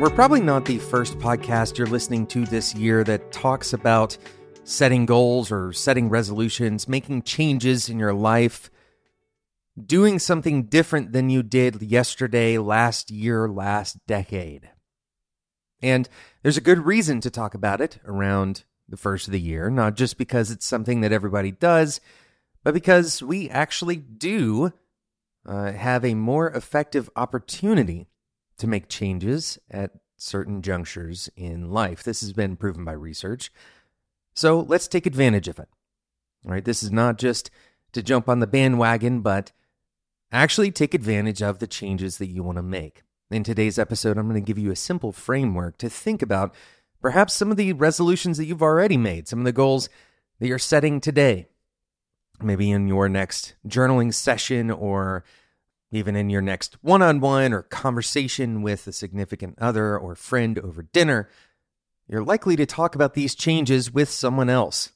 We're probably not the first podcast you're listening to this year that talks about setting goals or setting resolutions, making changes in your life, doing something different than you did yesterday, last year, last decade. And there's a good reason to talk about it around the first of the year, not just because it's something that everybody does, but because we actually do uh, have a more effective opportunity to make changes at certain junctures in life. This has been proven by research. So let's take advantage of it. All right, this is not just to jump on the bandwagon, but actually take advantage of the changes that you want to make. In today's episode, I'm going to give you a simple framework to think about perhaps some of the resolutions that you've already made, some of the goals that you're setting today. Maybe in your next journaling session or even in your next one on one or conversation with a significant other or friend over dinner, you're likely to talk about these changes with someone else.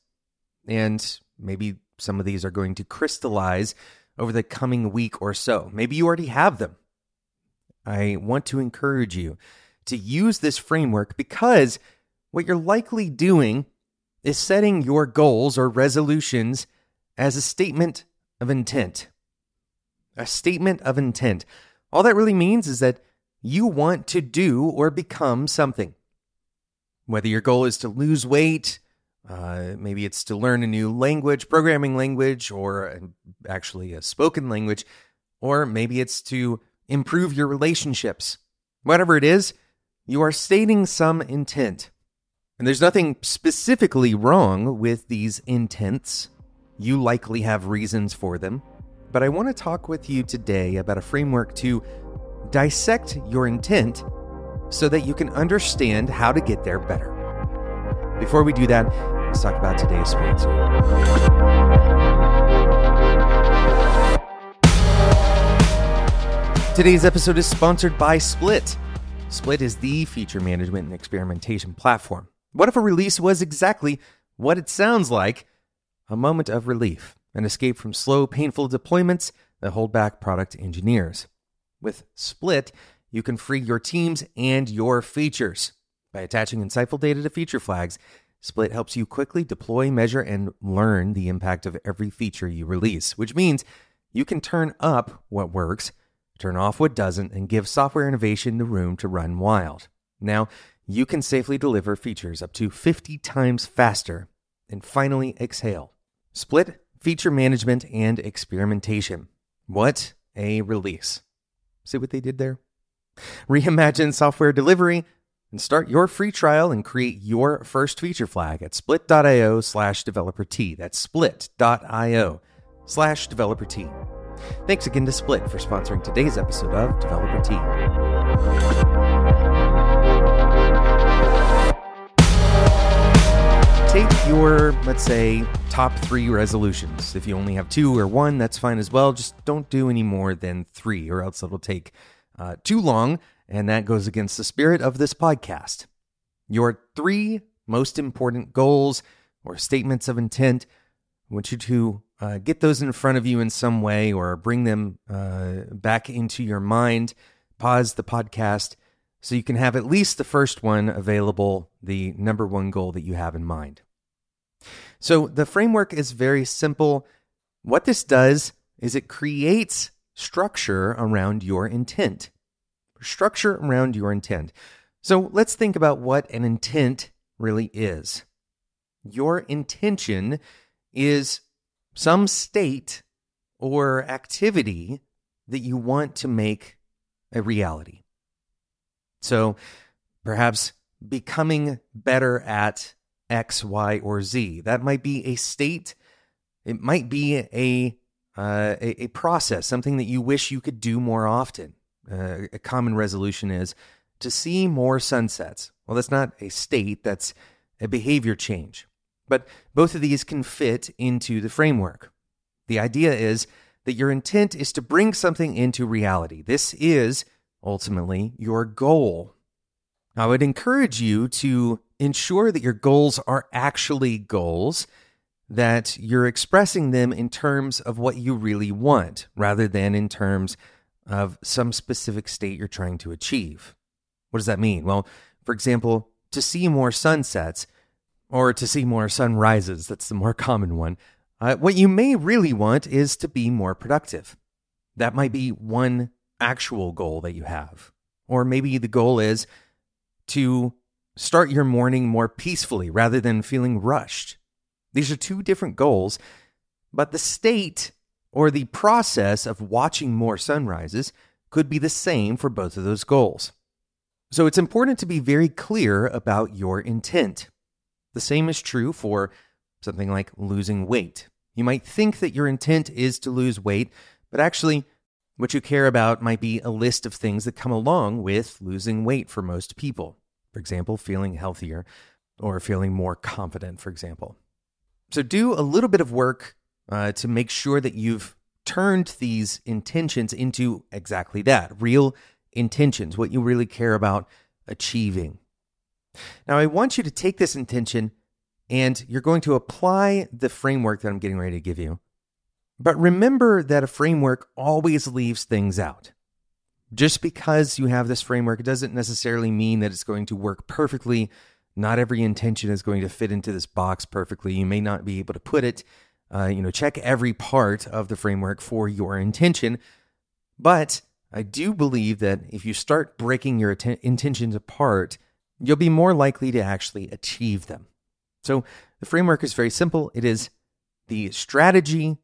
And maybe some of these are going to crystallize over the coming week or so. Maybe you already have them. I want to encourage you to use this framework because what you're likely doing is setting your goals or resolutions as a statement of intent. A statement of intent. All that really means is that you want to do or become something. Whether your goal is to lose weight, uh, maybe it's to learn a new language, programming language, or actually a spoken language, or maybe it's to improve your relationships. Whatever it is, you are stating some intent. And there's nothing specifically wrong with these intents. You likely have reasons for them. But I want to talk with you today about a framework to dissect your intent so that you can understand how to get there better. Before we do that, let's talk about today's sponsor. Today's episode is sponsored by Split. Split is the feature management and experimentation platform. What if a release was exactly what it sounds like? A moment of relief, an escape from slow, painful deployments that hold back product engineers. With Split, you can free your teams and your features. By attaching insightful data to feature flags, Split helps you quickly deploy, measure, and learn the impact of every feature you release, which means you can turn up what works turn off what doesn't, and give software innovation the room to run wild. Now, you can safely deliver features up to 50 times faster and finally exhale. Split feature management and experimentation. What a release. See what they did there? Reimagine software delivery and start your free trial and create your first feature flag at split.io slash developer Tea. That's split.io slash developer Tea. Thanks again to Split for sponsoring today's episode of Developer Tea. Your, let's say, top three resolutions. If you only have two or one, that's fine as well. Just don't do any more than three, or else it'll take uh, too long, and that goes against the spirit of this podcast. Your three most important goals or statements of intent, I want you to uh, get those in front of you in some way or bring them uh, back into your mind. Pause the podcast so you can have at least the first one available, the number one goal that you have in mind. So the framework is very simple. What this does is it creates structure around your intent. Structure around your intent. So let's think about what an intent really is. Your intention is some state or activity that you want to make a reality. So perhaps becoming better at X, Y, or Z. That might be a state. It might be a uh, a, a, process, something that you wish you could do more often. Uh, a common resolution is to see more sunsets. Well, that's not a state, that's a behavior change. But both of these can fit into the framework. The idea is that your intent is to bring something into reality. This is ultimately your goal. I would encourage you to ensure that your goals are actually goals, that you're expressing them in terms of what you really want rather than in terms of some specific state you're trying to achieve. What does that mean? Well, for example, to see more sunsets or to see more sunrises, that's the more common one, uh, what you may really want is to be more productive. That might be one actual goal that you have. Or maybe the goal is to start your morning more peacefully rather than feeling rushed. These are two different goals, but the state or the process of watching more sunrises could be the same for both of those goals. So it's important to be very clear about your intent. The same is true for something like losing weight. You might think that your intent is to lose weight, but actually, what you care about might be a list of things that come along with losing weight for most people. For example, feeling healthier or feeling more confident, for example. So, do a little bit of work uh, to make sure that you've turned these intentions into exactly that real intentions, what you really care about achieving. Now, I want you to take this intention and you're going to apply the framework that I'm getting ready to give you. But remember that a framework always leaves things out. Just because you have this framework doesn't necessarily mean that it's going to work perfectly. Not every intention is going to fit into this box perfectly. You may not be able to put it, uh, you know, check every part of the framework for your intention. But I do believe that if you start breaking your att- intentions apart, you'll be more likely to actually achieve them. So the framework is very simple it is the strategy,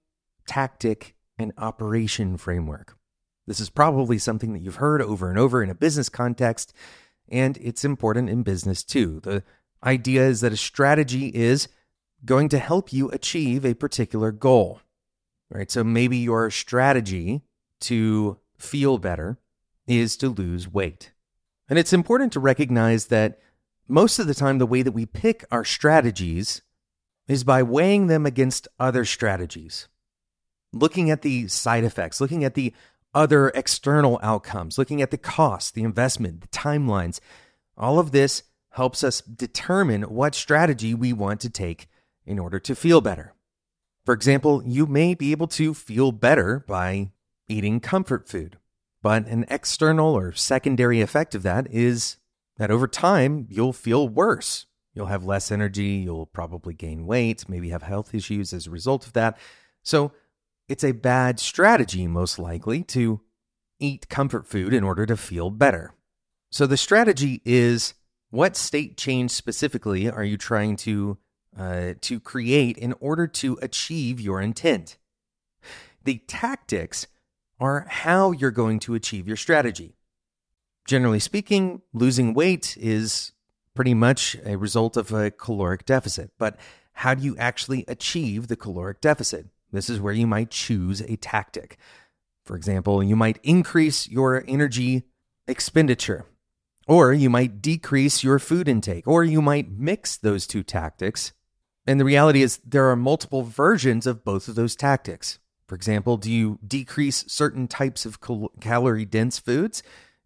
tactic, and operation framework. This is probably something that you've heard over and over in a business context, and it's important in business too. The idea is that a strategy is going to help you achieve a particular goal. Right? So maybe your strategy to feel better is to lose weight. And it's important to recognize that most of the time, the way that we pick our strategies is by weighing them against other strategies, looking at the side effects, looking at the other external outcomes, looking at the cost, the investment, the timelines. All of this helps us determine what strategy we want to take in order to feel better. For example, you may be able to feel better by eating comfort food, but an external or secondary effect of that is that over time you'll feel worse. You'll have less energy, you'll probably gain weight, maybe have health issues as a result of that. So it's a bad strategy, most likely, to eat comfort food in order to feel better. So the strategy is what state change specifically are you trying to uh, to create in order to achieve your intent? The tactics are how you're going to achieve your strategy. Generally speaking, losing weight is pretty much a result of a caloric deficit. But how do you actually achieve the caloric deficit? This is where you might choose a tactic. For example, you might increase your energy expenditure, or you might decrease your food intake, or you might mix those two tactics. And the reality is, there are multiple versions of both of those tactics. For example, do you decrease certain types of cal- calorie dense foods?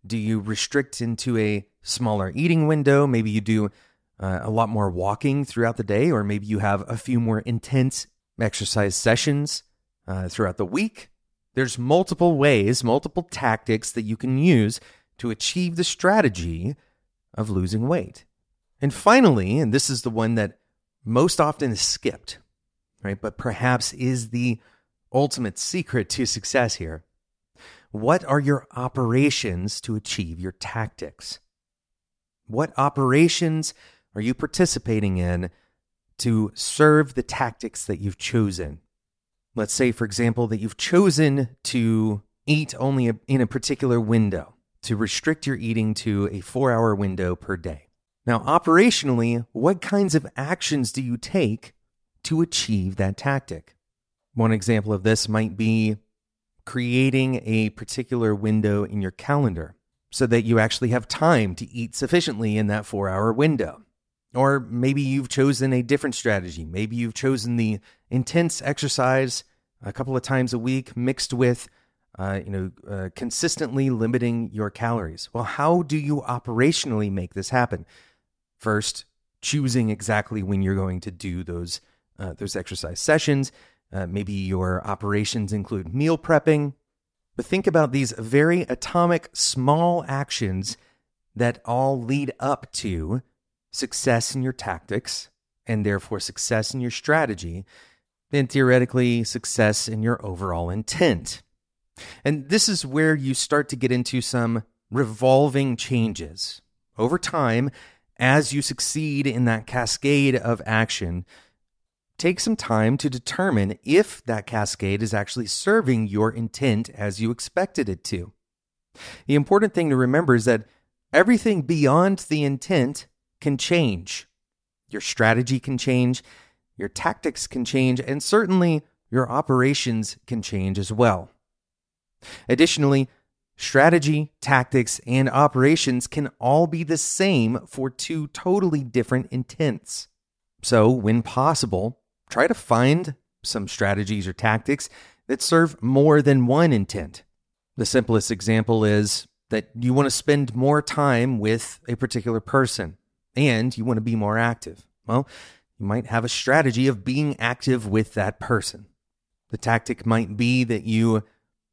Do you restrict into a smaller eating window? Maybe you do uh, a lot more walking throughout the day, or maybe you have a few more intense exercise sessions uh, throughout the week. There's multiple ways, multiple tactics that you can use to achieve the strategy of losing weight. And finally, and this is the one that most often is skipped, right? But perhaps is the ultimate secret to success here what are your operations to achieve your tactics? What operations are you participating in to serve the tactics that you've chosen? Let's say, for example, that you've chosen to eat only in a particular window, to restrict your eating to a four hour window per day. Now, operationally, what kinds of actions do you take to achieve that tactic? One example of this might be creating a particular window in your calendar so that you actually have time to eat sufficiently in that four hour window. Or maybe you've chosen a different strategy. Maybe you've chosen the intense exercise a couple of times a week mixed with uh, you know, uh, consistently limiting your calories. Well, how do you operationally make this happen? First, choosing exactly when you're going to do those uh, those exercise sessions. Uh, maybe your operations include meal prepping. But think about these very atomic, small actions that all lead up to success in your tactics and therefore success in your strategy, then theoretically success in your overall intent. And this is where you start to get into some revolving changes. Over time, as you succeed in that cascade of action, take some time to determine if that cascade is actually serving your intent as you expected it to. The important thing to remember is that everything beyond the intent can change. Your strategy can change, your tactics can change, and certainly your operations can change as well. Additionally, strategy, tactics, and operations can all be the same for two totally different intents. So, when possible, try to find some strategies or tactics that serve more than one intent. The simplest example is that you want to spend more time with a particular person and you want to be more active. Well, you might have a strategy of being active with that person. The tactic might be that you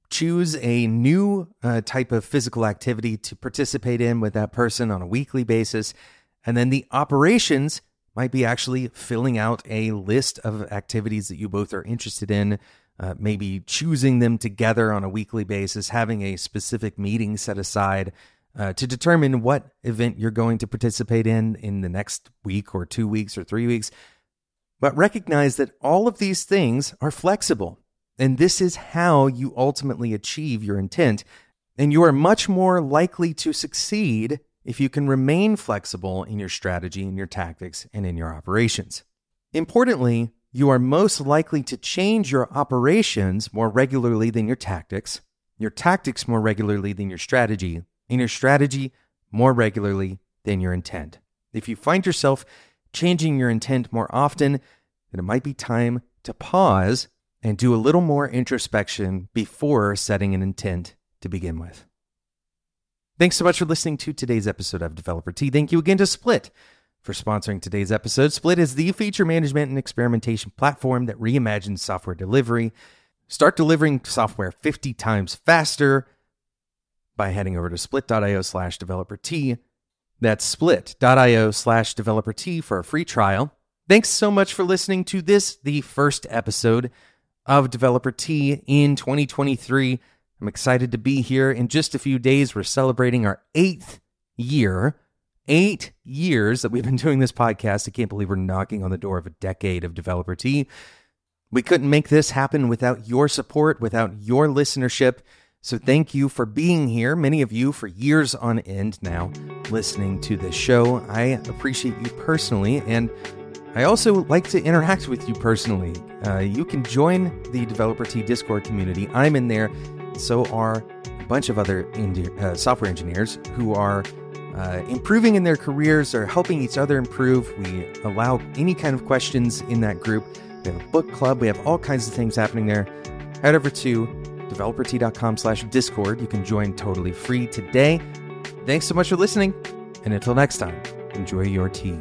choose a new uh, type of physical activity to participate in with that person on a weekly basis. And then the operations might be actually filling out a list of activities that you both are interested in, uh, maybe choosing them together on a weekly basis, having a specific meeting set aside uh, to determine what event you're going to participate in in the next week or two weeks or three weeks. But recognize that all of these things are flexible. And this is how you ultimately achieve your intent. And you are much more likely to succeed if you can remain flexible in your strategy, in your tactics, and in your operations. Importantly, you are most likely to change your operations more regularly than your tactics, your tactics more regularly than your strategy, and your strategy more regularly than your intent. If you find yourself changing your intent more often, then it might be time to pause and do a little more introspection before setting an intent to begin with. Thanks so much for listening to today's episode of Developer Tea. Thank you again to Split for sponsoring today's episode. Split is the feature management and experimentation platform that reimagines software delivery. Start delivering software 50 times faster by heading over to split.io slash developer Tea. That's split.io slash developer Tea for a free trial. Thanks so much for listening to this, the first episode of Developer Tea in 2023. I'm excited to be here. In just a few days, we're celebrating our eighth year. Eight years that we've been doing this podcast. I can't believe we're knocking on the door of a decade of Developer Tea. We couldn't make this happen without your support, without your listenership. So thank you for being here. Many of you for years on end now listening to this show. I appreciate you personally. And I also like to interact with you personally. Uh, you can join the Developer Tea Discord community. I'm in there. So are a bunch of other uh, software engineers who are uh, improving in their careers or helping each other improve. We allow any kind of questions in that group. We have a book club. We have all kinds of things happening there. Head over to developertea.com slash discord. You can join totally free today. Thanks so much for listening. And until next time, enjoy your tea.